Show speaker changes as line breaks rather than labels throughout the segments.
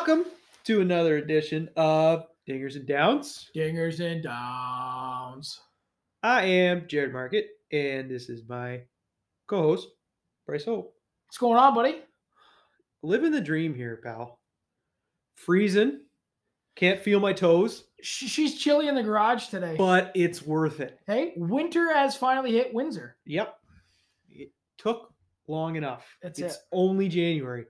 welcome to another edition of Dingers and Downs.
Dingers and downs.
I am Jared Market, and this is my co-host, Bryce Hope.
What's going on, buddy?
Living the dream here, pal. Freezing, can't feel my toes,
She's chilly in the garage today.
but it's worth it.
hey, winter has finally hit Windsor.
Yep, it took long enough.
That's
it's
it.
only January.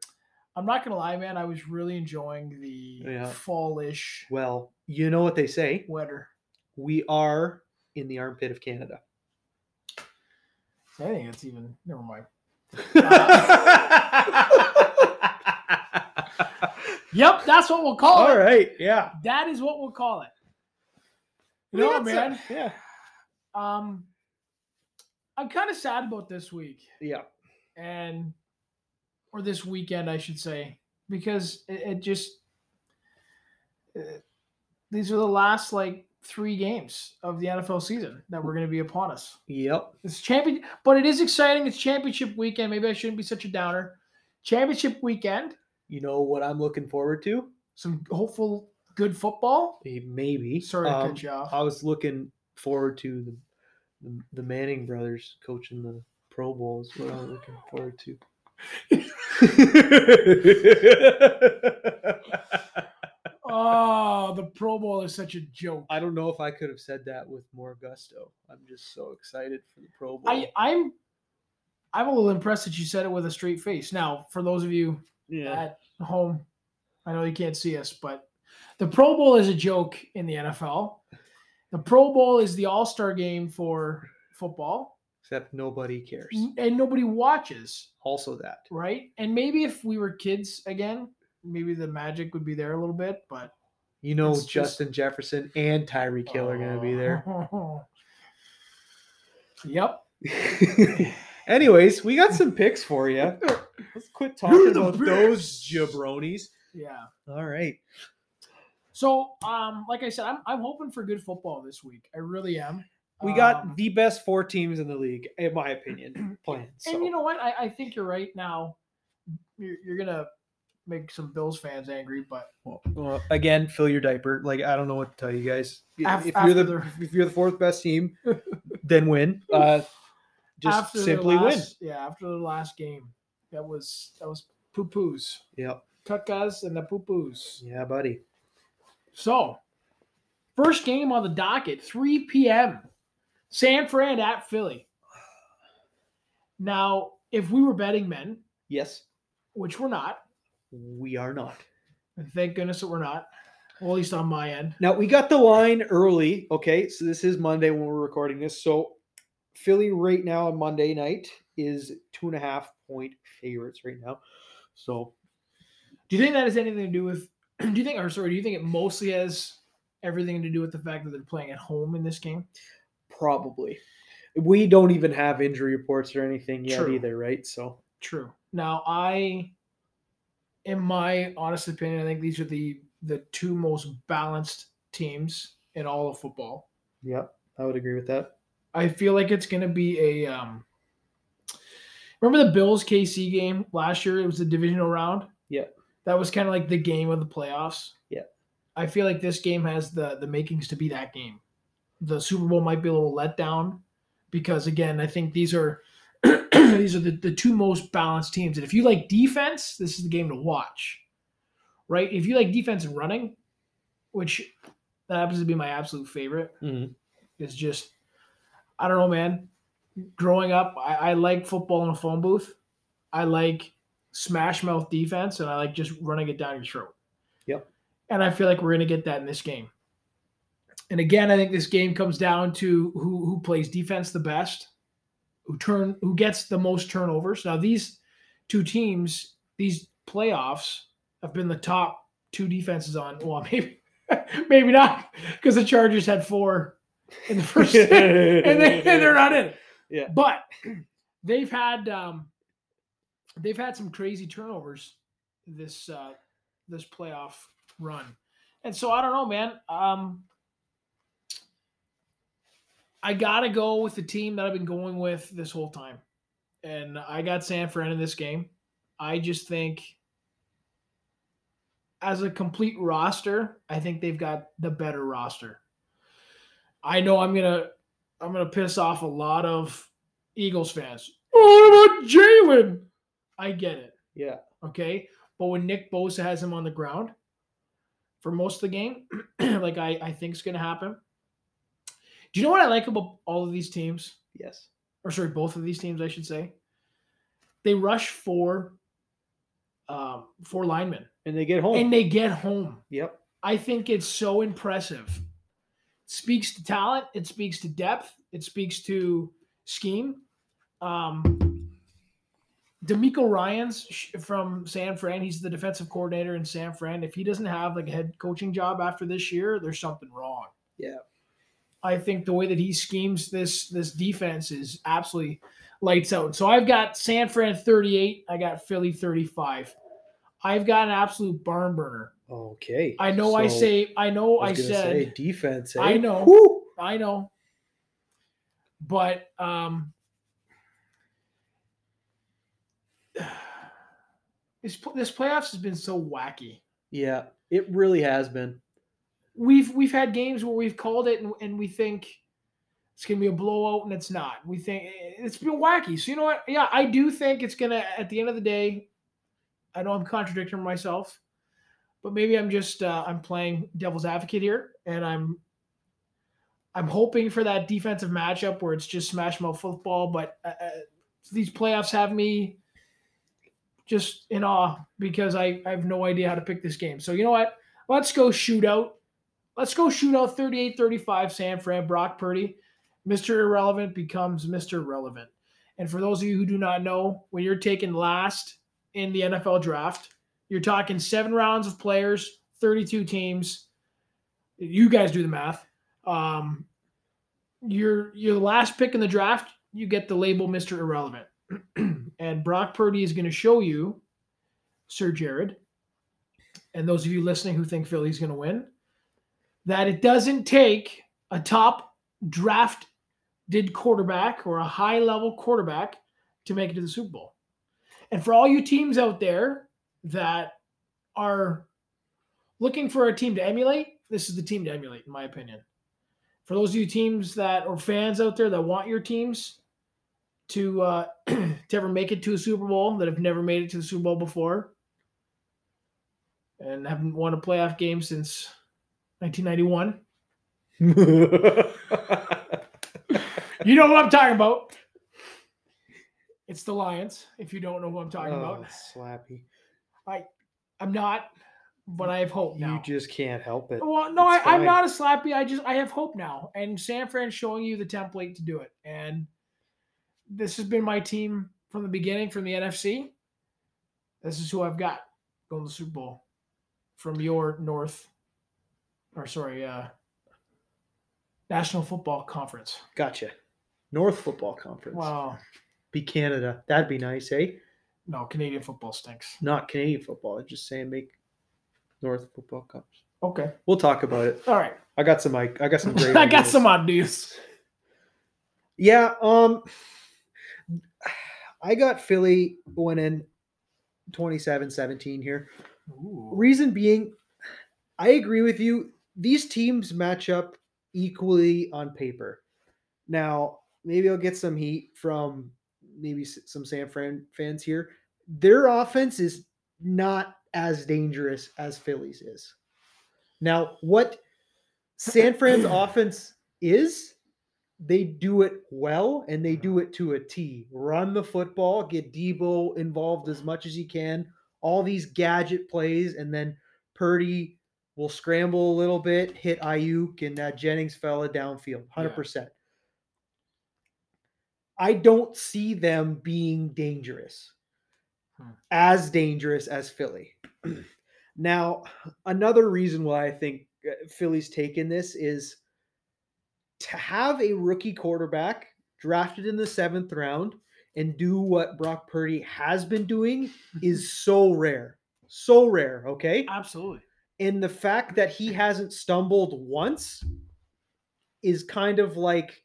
I'm not gonna lie, man. I was really enjoying the
Yeah.
fallish
Well, you know what they say.
weather.
We are in the armpit of Canada.
I think it's even. Never mind. Yep, that's what we'll call
All
it.
All right. yeah.
That is what we'll call it. You know man?
Yeah,
Um, I'm kind of sad about this week.
yeah.
and or this weekend, I should say, because it, it just uh, these are the last like three games of the NFL season that were going to be upon us.
Yep.
It's champion, but it is exciting. It's championship weekend. Maybe I shouldn't be such a downer. Championship weekend,
You know what I'm looking forward to?
some hopeful good football.
Maybe.
Sorry to
Um,
cut you off.
I was looking forward to the, the the Manning brothers coaching the Pro Bowl. Is what I'm looking forward to.
Oh, the Pro Bowl is such a joke.
I don't know if I could have said that with more gusto. I'm just so excited for the Pro Bowl.
I, I'm I'm a little impressed that you said it with a straight face. Now, for those of you
yeah.
at home. I know you can't see us, but the Pro Bowl is a joke in the NFL. The Pro Bowl is the All Star game for football,
Except nobody cares.
and nobody watches,
Also that.
right? And maybe if we were kids again, maybe the magic would be there a little bit, but
You know
It's just-
Justin Jefferson and Tyreek Hill are going to be there.
yep.
Anyways, we got some picks for you. Let's quit talking
are
about those
picks.
jabronis.
Yeah.
All right.
So, um, like I said, I'm I'm hoping for good football this week. I really am.
We got
Um,
the best four teams in the league, in my opinion, playing. So.
And you know what? I, I think you're right now. You're, you're gonna make some Bills fans angry, but
Well, again, fill your diaper. Like I don't know what to tell you guys.
Af-
if you're the
after
if you're the fourth best team, then win. Uh, just
after the
simply win.
Yeah, after the last game, that was that was poo poos,
Yep.
cuckas, and the poo poos.
Yeah, buddy.
So, first game on the docket, 3 p.m. San Fran at Philly. Now, if we were betting men,
Yes,
which we're not,
we are not.
and thank goodness that we're not, well, at least on my end.
Now we got the line early. Okay, so this is Monday when we're recording this. So Philly right now on Monday night is two and a half point favorites right now. So
Do you think that has anything to do with? Do you think, or sorry, do you think it mostly has everything to do with the fact that they're playing at home in this game?
Probably we don't even have injury reports or anything yet
True.
either, right? So
True. Now, I, in my honest opinion, I think these are the the two most balanced teams in all of football.
yep, I would agree with that.
I feel like it's going to be a. Um, remember the Bills KC game last year? It was the divisional round.
Yeah.
That was kind of like the game of the playoffs.
Yeah.
I feel like this game has the the makings to be that game. The Super Bowl might be a little letdown because again, I think these are these are the, the two most balanced teams. And if you like defense, this is the game to watch. Right? If you like defense and running, which that happens to be my absolute favorite,
Mhm.
is just I don't know, man. Growing up, I, I like football in a phone booth. I like smash mouth defense, and I like just running it down your throat.
Yep.
And I feel like we're gonna get that in this game. And again, I think this game comes down to who who plays defense the best, who turn who gets the most turnovers. Now these two teams, these playoffs, have been the top two defenses on. Well, maybe maybe not because the Chargers had four in the first, and, they, and they're not in it.
Yeah.
But they've had um, they've had some crazy turnovers this uh, this playoff run, and so I don't know, man. Um, I gotta go with the team that I've been going with this whole time, and I got San Fran in this game. I just think as a complete roster, I think they've got the better roster. I know I'm gonna I'm gonna piss off a lot of Eagles fans. Oh, what about Jalen? I get it.
Yeah.
Okay. But when Nick Bosa has him on the ground for most of the game, like I, I think is gonna happen. Do you know what I like about all of these teams?
Yes.
Or sorry, both of these teams, I should say. They rush for um, four linemen
And they get home.
and they get home.
yep.
I think it's so impressive. It speaks to talent. It speaks to depth. It speaks to scheme. Um, DeMeco Ryans from San Fran. He's the defensive coordinator in San Fran. If he doesn't have like a head coaching job after this year, there's something wrong.
Yeah.
I think the way that he schemes this this defense is absolutely lights out. So I've got San Fran 38. I got Philly 35. I've got an absolute barn burner.
Okay.
I know I say I know I,
gonna
said
say defense.
I
eh?
know.
Whew.
I know. But um this this playoffs has been so wacky.
Yeah, it really has been.
We've we've had games where we've called it and, and we think it's gonna be a blowout and it's not. We think it's been wacky. So you know what? Yeah, I do think it's gonna at the end of the day. I know I'm contradicting myself, but maybe I'm just uh, I'm playing devil's advocate here, and I'm I'm hoping for that defensive matchup where it's just smash mouth football. But uh, uh, these playoffs have me just in awe because I, I have no idea how to pick this game. So you know what? Let's go shootout. Let's go shootout 38-35 San Fran. Brock Purdy, Mr. Irrelevant becomes Mr. Relevant. And for those of you who do not know, when you're taken last in the NFL draft, you're talking seven rounds of players, 32 teams. You guys do the math. Um, you're the last pick in the draft. You get the label Mr. Irrelevant, and Brock Purdy is going to show you, Sir Jared, and those of you listening who think Philly's going to win, that it doesn't take a top draft did quarterback or a high level quarterback to make it to the Super Bowl. And for all you teams out there that are looking for a team to emulate, this is the team to emulate, in my opinion. For those of you teams that or fans out there that want your teams to uh, to ever make it to a Super Bowl that have never made it to the Super Bowl before and haven't won a playoff game since 1991, you know what I'm talking about. It's the Lions. If you don't know who I'm talking
oh,
about,
slappy.
I, I'm not, but I have hope now.
You just can't help it.
Well, no, I, I'm not a slappy. I just I have hope now, and San Fran's showing you the template to do it. And this has been my team from the beginning, from the NFC. This is who I've got going to the Super Bowl from your North, or sorry, uh, National Football Conference.
Gotcha. North Football Conference.
Wow,
Be Canada. That'd be nice, eh?
no, Canadian football stinks.
Not Canadian football. I'm just saying make North Football Cups.
Okay,
We'll talk about it.
all right.
I got some I, I got some great
I got some ideas.
Yeah, um I got Philly winning 27-17 here.
Ooh.
Reason being, I agree with you. These teams match up equally on paper. Now, maybe I'll get some heat from maybe some San Fran fans here. Their offense is not as dangerous as Philly's is. Now, what San Fran's offense is, they do it well and they do it to a T. Run the football, get Debo involved as much as he can, all these gadget plays, and then Purdy will scramble a little bit, hit Aiyuk and that Jennings fella downfield, 100%. I don't see them being dangerous,
Hmm.
as dangerous as Philly. now, another reason why I think uh, Philly's taken this is to have a rookie quarterback drafted in the seventh round and do what Brock Purdy has been doing is so rare. So rare, okay?
Absolutely.
And the fact that he hasn't stumbled once is kind of like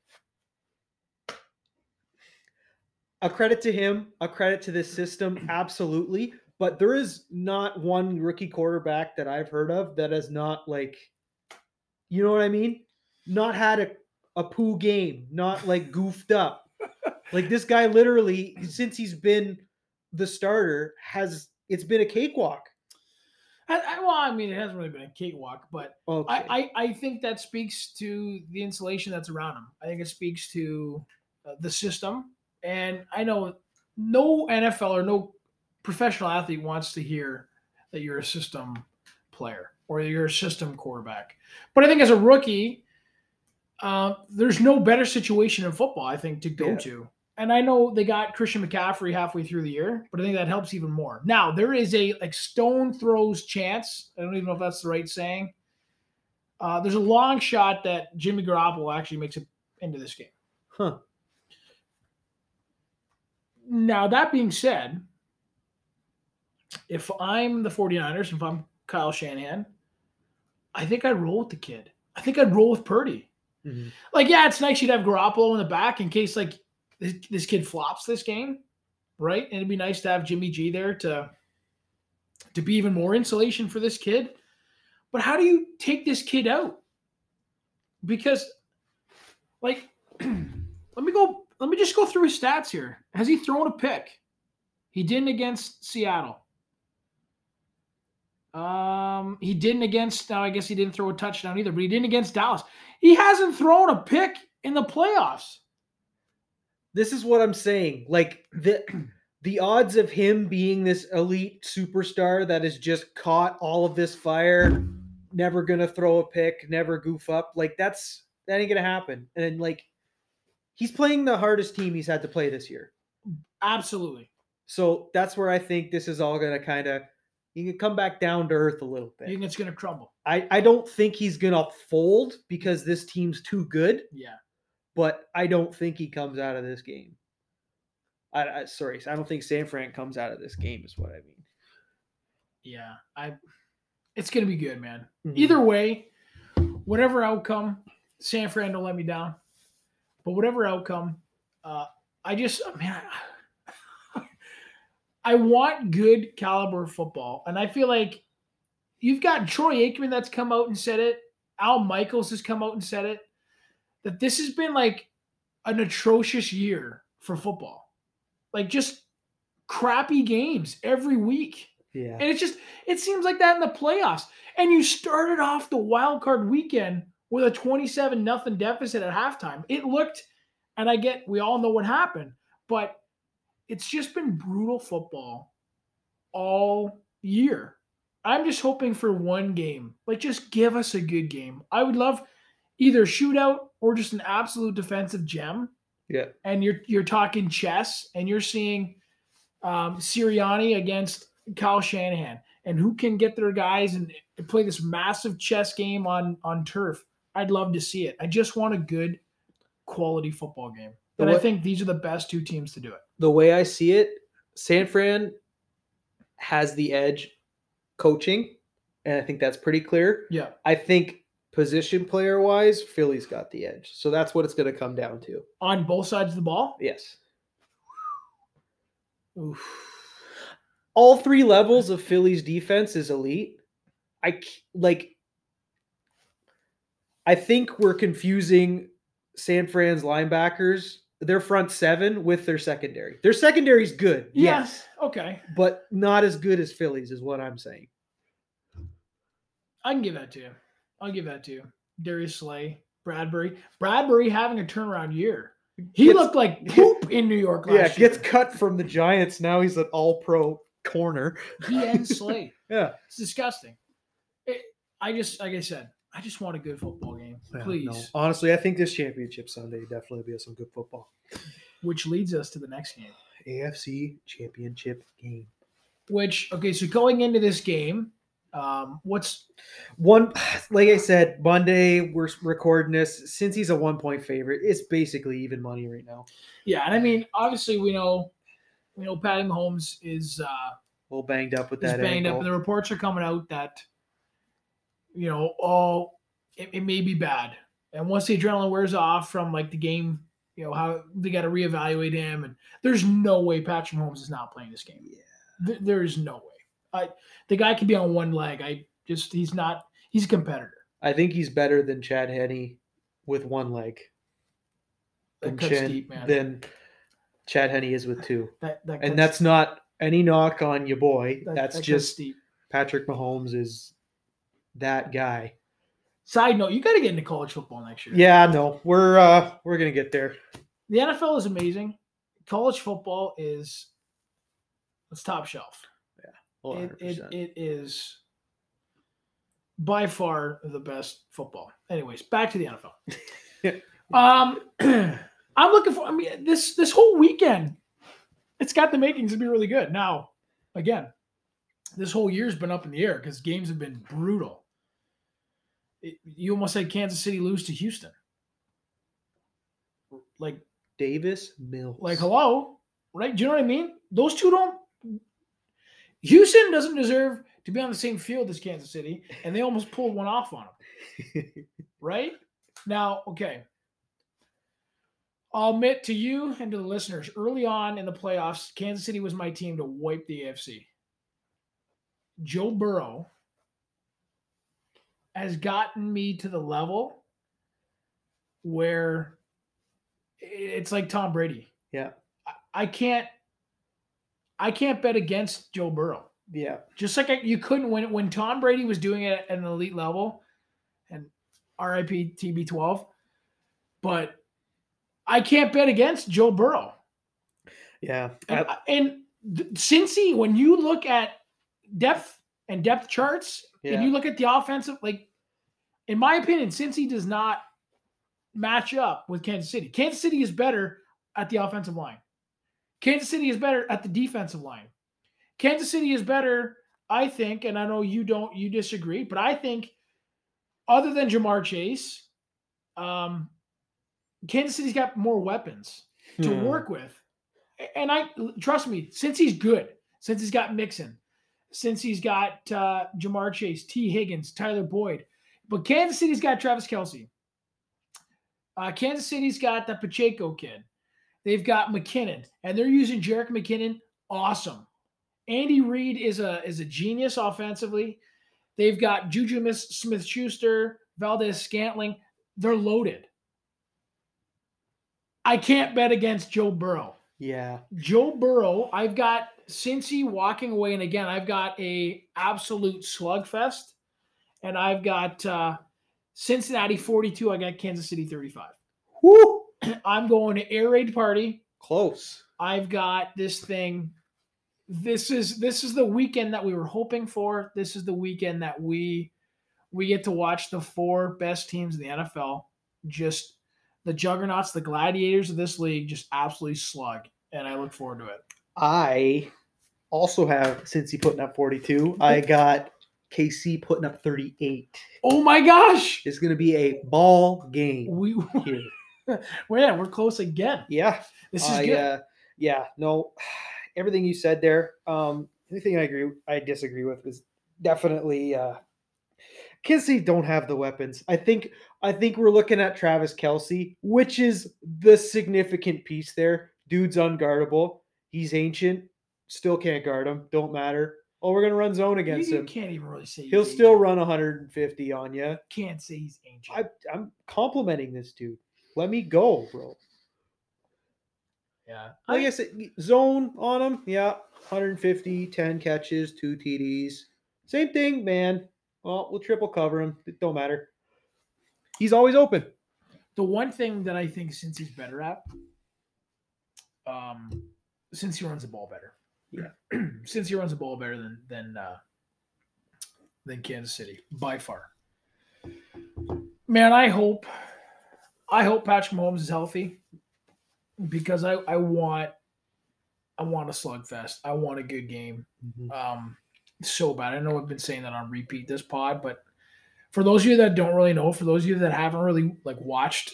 a credit to him, a credit to this system, absolutely. but there is not one rookie quarterback that I've heard of that has not like, you know what I mean? Not had a a poo game, not like goofed up. like this guy literally, since he's been the starter, has it's been a cakewalk.
I, I, well, I mean, it hasn't really been a cakewalk, but
Okay.
I, I, I think that speaks to the insulation that's around him. I think it speaks to uh, the system. And I know no NFL or no professional athlete wants to hear that you're a system player or you're a system quarterback. But I think as a rookie, uh, there's no better situation in football, I think, to go
Yeah.
to. And I know they got Christian McCaffrey halfway through the year, but I think that helps even more. Now there is a like stone throws chance. I don't even know if that's the right saying. Uh, there's a long shot that Jimmy Garoppolo actually makes it into this game.
huh.
Now, that being said, if I'm the 49ers, if I'm Kyle Shanahan, I think I'd roll with the kid. I think I'd roll with Purdy.
Mhm.
Like, yeah, it's nice you'd have Garoppolo in the back in case like this, this kid flops this game, right? And it'd be nice to have Jimmy G there to to be even more insulation for this kid. But how do you take this kid out? Because, like, let me go. Let me just go through his stats here. Has he thrown a pick? He didn't against Seattle. Um, he didn't against. Now I guess he didn't throw a touchdown either, but he didn't against Dallas. He hasn't thrown a pick in the playoffs.
This is what I'm saying. Like the the odds of him being this elite superstar that has just caught all of this fire, never gonna throw a pick, never goof up, like that's that ain't gonna happen. And like he's playing the hardest team he's had to play this year.
Absolutely.
So that's where I think this is all gonna kind of you can come back down to earth a little bit.
You think it's to crumble?
I, I don't think he's gonna fold because this team's too good,
Yeah.
But I don't think he comes out of this game. I, I sorry, I don't think San Fran comes out of this game. Is what I mean.
Yeah. I. It's going to be good, man.
Mhm.
Either way, whatever outcome, San Fran don't let me down. But whatever outcome, uh, I just man, I, I want good caliber football, and I feel like you've got Troy Aikman that's come out and said it. Al Michaels has come out and said it. That this has been like an atrocious year for football, like just crappy games every week.
Yeah.
And it's just, it seems like that in the playoffs. And you started off the wild card weekend with a 27 nothing deficit at halftime. It looked, and I get, we all know what happened, but it's just been brutal football all year. I'm just hoping for one game. Like, just give us a good game. I would love either shootout or just an absolute defensive gem.
Yeah.
And you're you're talking chess, and you're seeing um, Sirianni against Kyle Shanahan, and who can get their guys and play this massive chess game on on turf. I'd love to see it. I just want a good quality football game. And I think these are the best two teams to do it.
The way I see it, San Fran has the edge coaching, and I think that's pretty clear.
Yeah.
I think position player wise, Philly's got the edge. So that's what it's going to come down to.
On both sides of the ball.
Yes.
Oof.
All three levels of Philly's defense is elite. I like I think we're confusing San Fran's linebackers, their front seven with their secondary. Their secondary's good.
Yeah.
Yes.
Okay.
But not as good as Philly's is what I'm saying.
I can give that to you. I'll give that to you. Darius Slay, Bradberry. Bradberry having a turnaround year. He
Gets-
looked like poop in New York last year.
Yeah, gets cut from the Giants. Now he's an all pro corner.
He and Slay.
Yeah.
It's disgusting. It, I just, like I said, I just want a good football game,
Yeah,
please.
no. Honestly, I think this championship Sunday definitely be some good football.
Which leads us to the next game.
AFC championship game.
Which, okay, so going into this game, um, what's
One, like I said, Monday we're recording this. Cincy's a one point favorite, it's basically even money right now.
yeah, and I mean, obviously we know, we know, Patty Mahomes is uh,
A little banged up with that
banged up, and the reports are coming out that, you know, oh, it, it may be bad, and once the adrenaline wears off from like the game, you know how they got to reevaluate him, and there's no way Patrick Mahomes is not playing this game.
Yeah.
th- there is no way. I the guy can be on one leg. I just he's not. He's a competitor.
I think he's better than Chad Henne with one leg. Than, Chan-
deep, man.
than Chad Henne is with two.
that, that
And that's not any knock on your boy.
that-
that's
that
just
deep.
Patrick Mahomes is that guy.
Side note: You got to get into college football next year.
Yeah, no, we're uh we're gonna get there.
The NFL is amazing. College football is it's top shelf.
Oh,
It, it, it is by far the best football. Anyways, back to the NFL. um, I'm looking for. I mean, this this whole weekend, it's got the makings to be really good. Now, again, this whole year's been up in the air because games have been brutal. It, you almost said Kansas City lose to Houston. Like
Davis Mills.
like hello right do you know what i mean those two don't houston doesn't deserve to be on the same field as kansas city and they almost pulled one off on them right? Now okay. I'll admit to you and to the listeners early on in the playoffs kansas city was my team to wipe the afc joe burrow has gotten me to the level where it's like tom brady.
Yeah,
I- I can't I can't bet against Joe Burrow.
yeah.
Just like I, you couldn't when when Tom Brady was doing it at an elite level, and RIP TB12, but I can't bet against Joe Burrow.
Yeah.
And,
I-
and th- Cincy, when you look at depth and depth charts,
Yeah.
and you look at the offensive, like in my opinion, Cincy does not match up with Kansas City. Kansas City is better at the offensive line. Kansas City is better at the defensive line. Kansas City is better, I think, and I know you don't, you disagree, but I think other than Ja'Marr Chase, um, Kansas City's got more weapons to
Hmm.
work with. And I trust me, Cincy's good, Cincy's got Mixon, Cincy's got uh, Ja'Marr Chase, Tee Higgins, Tyler Boyd, but Kansas City's got Travis Kelce. Uh, Kansas City's got the Pacheco kid. They've got McKinnon, and they're using Jerick McKinnon. Awesome. Andy Reid is a is a genius offensively. They've got Juju Smith Schuster, Valdes Scantling. They're loaded. I can't bet against Joe Burrow.
Yeah.
Joe Burrow, I've got Cincy walking away, and again, I've got a absolute slugfest, and I've got uh, Cincinnati 42. I got Kansas City 35.
Woo!
I'm going to air raid party.
Close.
I've got this thing. This is this is the weekend that we were hoping for. This is the weekend that we we get to watch the four best teams in the NFL just the juggernauts, the gladiators of this league just absolutely slug. And I look forward to it.
I also have Cincy putting up 42, I got KC putting up 38.
Oh my gosh.
It's gonna be a ball game
We
here.
well, yeah, we're close again.
Yeah.
This is
I,
good.
Uh, yeah, no, everything you said there. Um, anything I agree, I disagree with is definitely. Uh, City don't have the weapons. I think. I think we're looking at Travis Kelce, which is the significant piece there. Dude's unguardable. He's ancient. Still can't guard him. Don't matter. Oh, we're gonna run zone
you,
against
you
him.
can't even really say
He'll still
ancient.
run 150 on you.
Can't say he's ancient.
I, I'm complimenting this dude. Let me go, bro.
yeah.
Like I,
I,
said, zone on him. Yeah, 150, 10 catches, two TDs. Same thing, man. Well, we'll triple cover him. It don't matter. He's always open.
the one thing that I think Cincy's better at, um, Cincy runs the ball better,
Yeah.
Cincy runs the ball better than than uh, than Kansas City by far. Man, I hope, I hope Patrick Mahomes is healthy because I I want, I want a slugfest. I want a good game. um so bad. I know I've been saying that on repeat this pod, but for those of you that don't really know, for those of you that haven't really like watched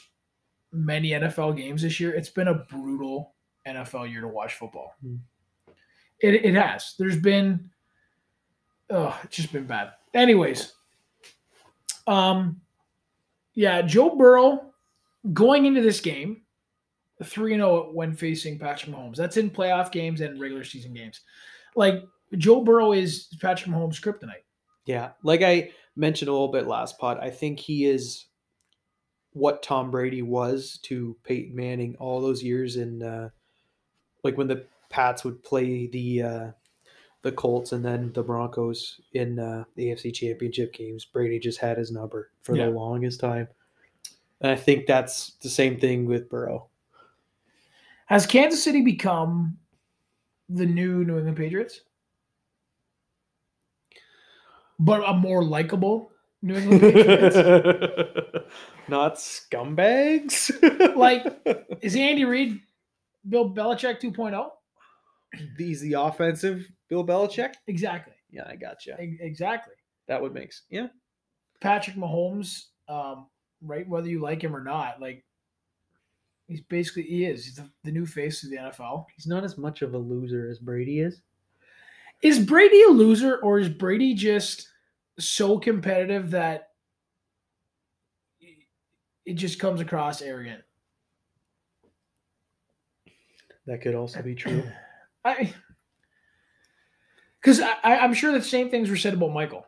many NFL games this year, it's been a brutal NFL year to watch football.
Hmm.
It it has. There's been oh, it's just been bad. Anyways, um yeah, Joe Burrow going into this game 3 0 when facing Patrick Mahomes. That's in playoff games and regular season games. Like Joe Burrow is Patrick Mahomes' kryptonite.
Yeah, like I mentioned a little bit last pod, I think he is what Tom Brady was to Peyton Manning all those years in uh, like when the Pats would play the uh, the Colts and then the Broncos in uh, the AFC Championship games. Brady just had his number for
Yeah.
the longest time. And I think that's the same thing with Burrow.
Has Kansas City become the new New England Patriots? But a more likable New England Patriots?
Not scumbags.
Like- Is Andy Reid Bill Belichick oh? 2.0?
he's the offensive Bill Belichick.
Exactly.
Yeah, I gotcha.
E- Exactly.
That would make s- yeah.
Patrick Mahomes, um, right? Whether you like him or not, like he's basically he is. He's the, the new face of the NFL.
He's not as much of a loser as Brady is.
Is Brady a loser or is Brady just so competitive that it just comes across arrogant?
That could also be true.
I because I, I'm sure the same things were said about Michael.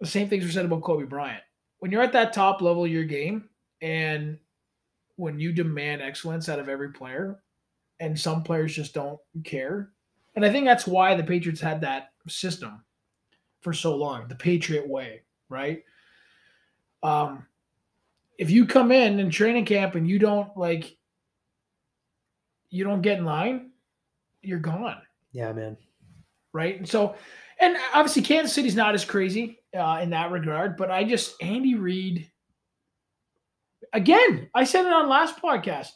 The same things were said about Kobe Bryant. When you're at that top level of your game, and when you demand excellence out of every player, and some players just don't care, and I think that's why the Patriots had that system for so long, the Patriot way, right? Um, if you come in in training camp and you don't like, you don't get in line, you're gone
yeah, man.
right? And so, and obviously Kansas City's not as crazy uh, in that regard, but I just Andy Reid. Again, I said it on last podcast.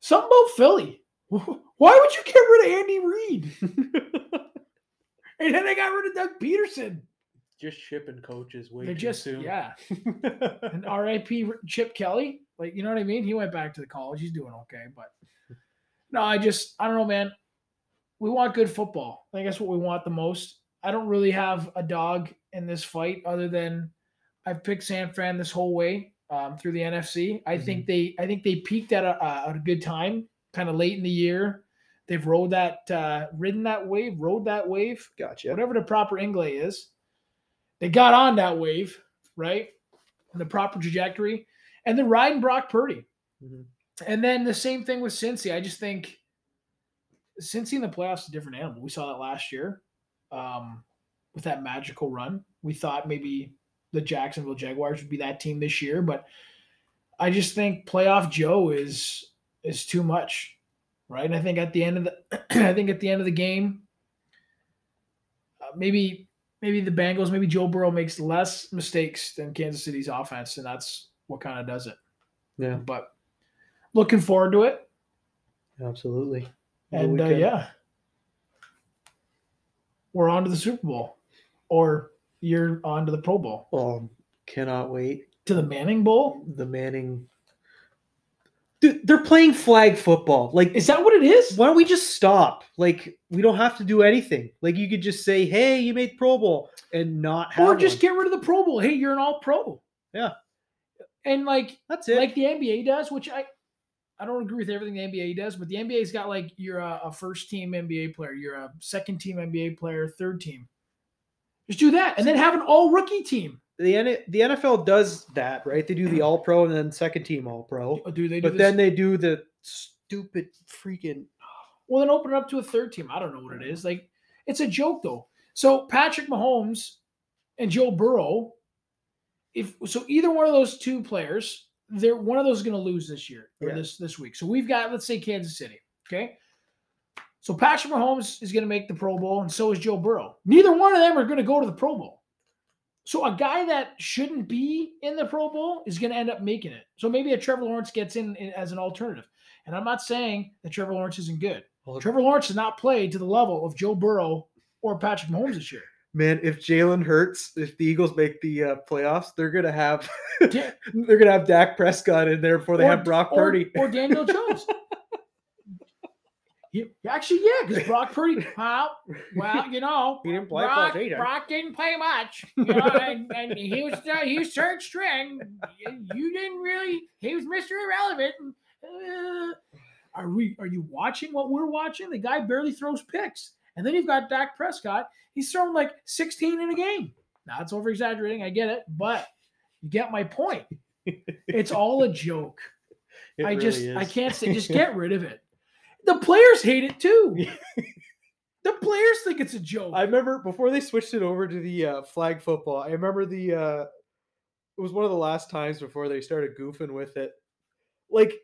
Something about Philly. Why would you get rid of Andy Reid? And then they got rid of Doug Pederson.
just shipping coaches way
They're
too
just
soon.
yeah. And R.I.P. Chip Kelly. Like you know what I mean? He went back to the college. He's doing okay, but no, I just I don't know, man. We want good football. I think that's what we want the most. I don't really have a dog in this fight other than I've picked San Fran this whole way um, through the NFC. I think they I think they peaked at a, a, a good time, kind of late in the year. They've rode that uh, ridden that wave, rode that wave
gotcha.
whatever the proper English is, they got on that wave, right? In the proper trajectory, and then riding Brock Purdy.
Mhm.
And then the same thing with Cincy. I just think Cincy in the playoffs is a different animal. We saw that last year um, with that magical run. We thought maybe the Jacksonville Jaguars would be that team this year, but I just think playoff Joe is is too much, right? And I think at the end of the I think at the end of the game, uh, maybe maybe the Bengals, maybe Joe Burrow makes less mistakes than Kansas City's offense, and that's what kind of does it.
Yeah,
But looking forward to it,
absolutely.
And uh, yeah, we're on to the Super Bowl, or you're on to the Pro Bowl,
Oh, cannot wait.
to the Manning Bowl.
The Manning. Dude, they're playing flag football. Like,
Is that what it is?
why don't we just stop? Like, we don't have to do anything. Like, you could just say, "Hey, you made Pro Bowl," and not have
Or just
one.
get rid of the Pro Bowl. Hey, you're an All Pro.
Yeah.
and like
That's it.
like the NBA does, which I I don't agree with everything the NBA does, but the NBA's got like you're a, a first team NBA player, you're a second team NBA player, third team. Just do that, and then have an all rookie team.
the N- the NFL does that, right? They do the All Pro and then second team All Pro,
Do they? Do
but
this?
then they do the stupid freaking.
well, then open it up to a third team. I don't know what it is. Like it's a joke though. So Patrick Mahomes and Joe Burrow, if so, either one of those two players, they're one of those is going to lose this year or
Yeah.
this this week. So we've got let's say Kansas City. Okay. So Patrick Mahomes is going to make the Pro Bowl, and so is Joe Burrow. Neither one of them are going to go to the Pro Bowl. So a guy that shouldn't be in the Pro Bowl is going to end up making it. So maybe a Trevor Lawrence gets in, in as an alternative. And I'm not saying that Trevor Lawrence isn't good.
Well,
Trevor Lawrence has not played to the level of Joe Burrow or Patrick Mahomes this year.
Man, if Jalen Hurts, if the Eagles make the uh, playoffs, they're gonna have they're gonna have Dak Prescott in there before they
or,
have Brock
or-
Purdy.
or, Daniel Jones. He- actually, yeah, because Brock Purdy. Well, well, you know,
He didn't play
Brock,
much either.
Brock didn't play much, you know, and, and he was uh, he was third string. You, didn't really. He was Mister Irrelevant. Uh, are we? Are you watching what we're watching? The guy barely throws picks, And then you've got Dak Prescott. He's thrown like 16 in a game. Now it's over exaggerating. I get it, but you get my point. It's all a joke.
It
I
really
just I can't say just get rid of it. The players hate it too. the players think it's a joke.
I remember before they switched it over to the uh, flag football. I remember the uh, it was one of the last times before they started goofing with it. Like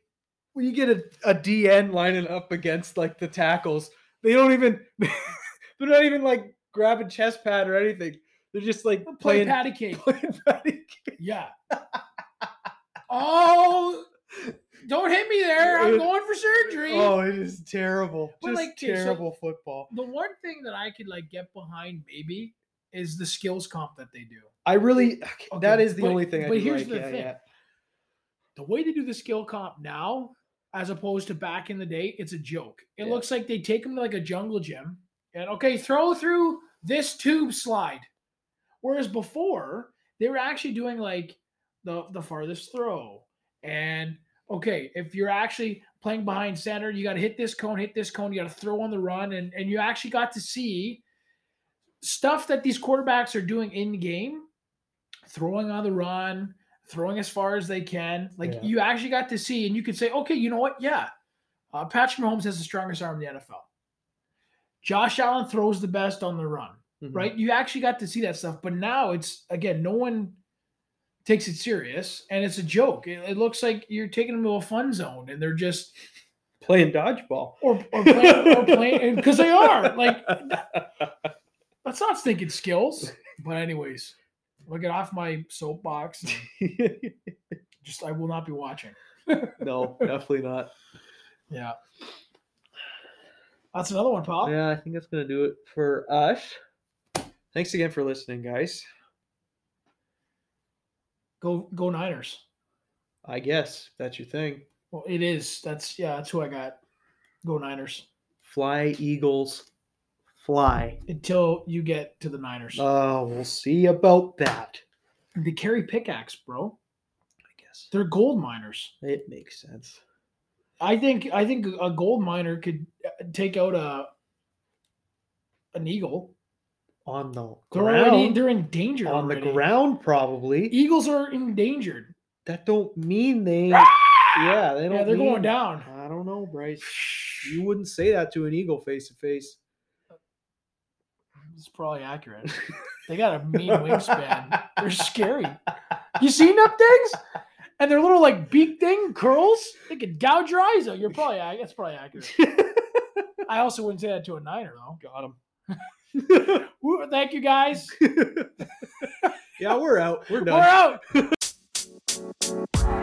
when you get a, a DN lining up against like the tackles, they don't even they're not even like grabbing chest pad or anything. They're just like
Play
playing,
patty cake.
playing patty cake.
Yeah. oh, don't hit me there. I'm going for surgery.
Oh, it is terrible.
But,
Just
like, okay, so-
terrible football.
The one thing that I could like get behind maybe is the skills comp that they do.
I really that
Okay,
is the
but-
only thing I
but here's
like.
the
yeah,
thing.
yeah.
The way they do the skill comp now, as opposed to back in the day, it's a joke. It
Yeah.
looks like they take them to like a jungle gym and okay, throw through this tube slide. Whereas before, they were actually doing like the the farthest throw. And okay, if you're actually playing behind center, you got to hit this cone, hit this cone, you got to throw on the run, and and you actually got to see stuff that these quarterbacks are doing in game, throwing on the run, throwing as far as they can. Like
Yeah.
you actually got to see, and you could say, okay, you know what? Yeah, uh, Patrick Mahomes has the strongest arm in the NFL. Josh Allen throws the best on the run,
Mhm.
right? You actually got to see that stuff, but now it's again, no one takes it serious, and it's a joke. It, it looks like you're taking them to a fun zone, and they're just
Playing dodgeball.
or or playing because they are like that's not stinking skills. But anyways, I'll get off my soapbox. Just I will not be watching.
no, definitely not.
Yeah. That's another one, Paul.
Yeah, I think that's gonna do it for us. Thanks again for listening, guys.
Go go Niners.
I guess that's your thing.
Well, it is. That's yeah, that's who I got. Go Niners.
Fly, Eagles, fly.
Until you get to the Niners.
Oh, we'll see about that.
they carry pickaxe, bro.
I guess
They're gold miners.
it makes sense.
I think I think a gold miner could uh, take out a an eagle.
On the
They're
ground,
already they're endangered.
on the ground, probably.
Eagles are endangered.
That don't mean they. Ah! Yeah, they don't.
Yeah, they're going down.
I don't know, Bryce. You wouldn't say that to an eagle face to face.
It's probably accurate. They got a mean wingspan. They're scary. You seen them things? And their little like beak thing curls. They could gouge your eyes out. You're probably that's probably accurate. I also wouldn't say that to a niner though.
Got him.
Thank you guys.
yeah, we're out. We're done.
We're out.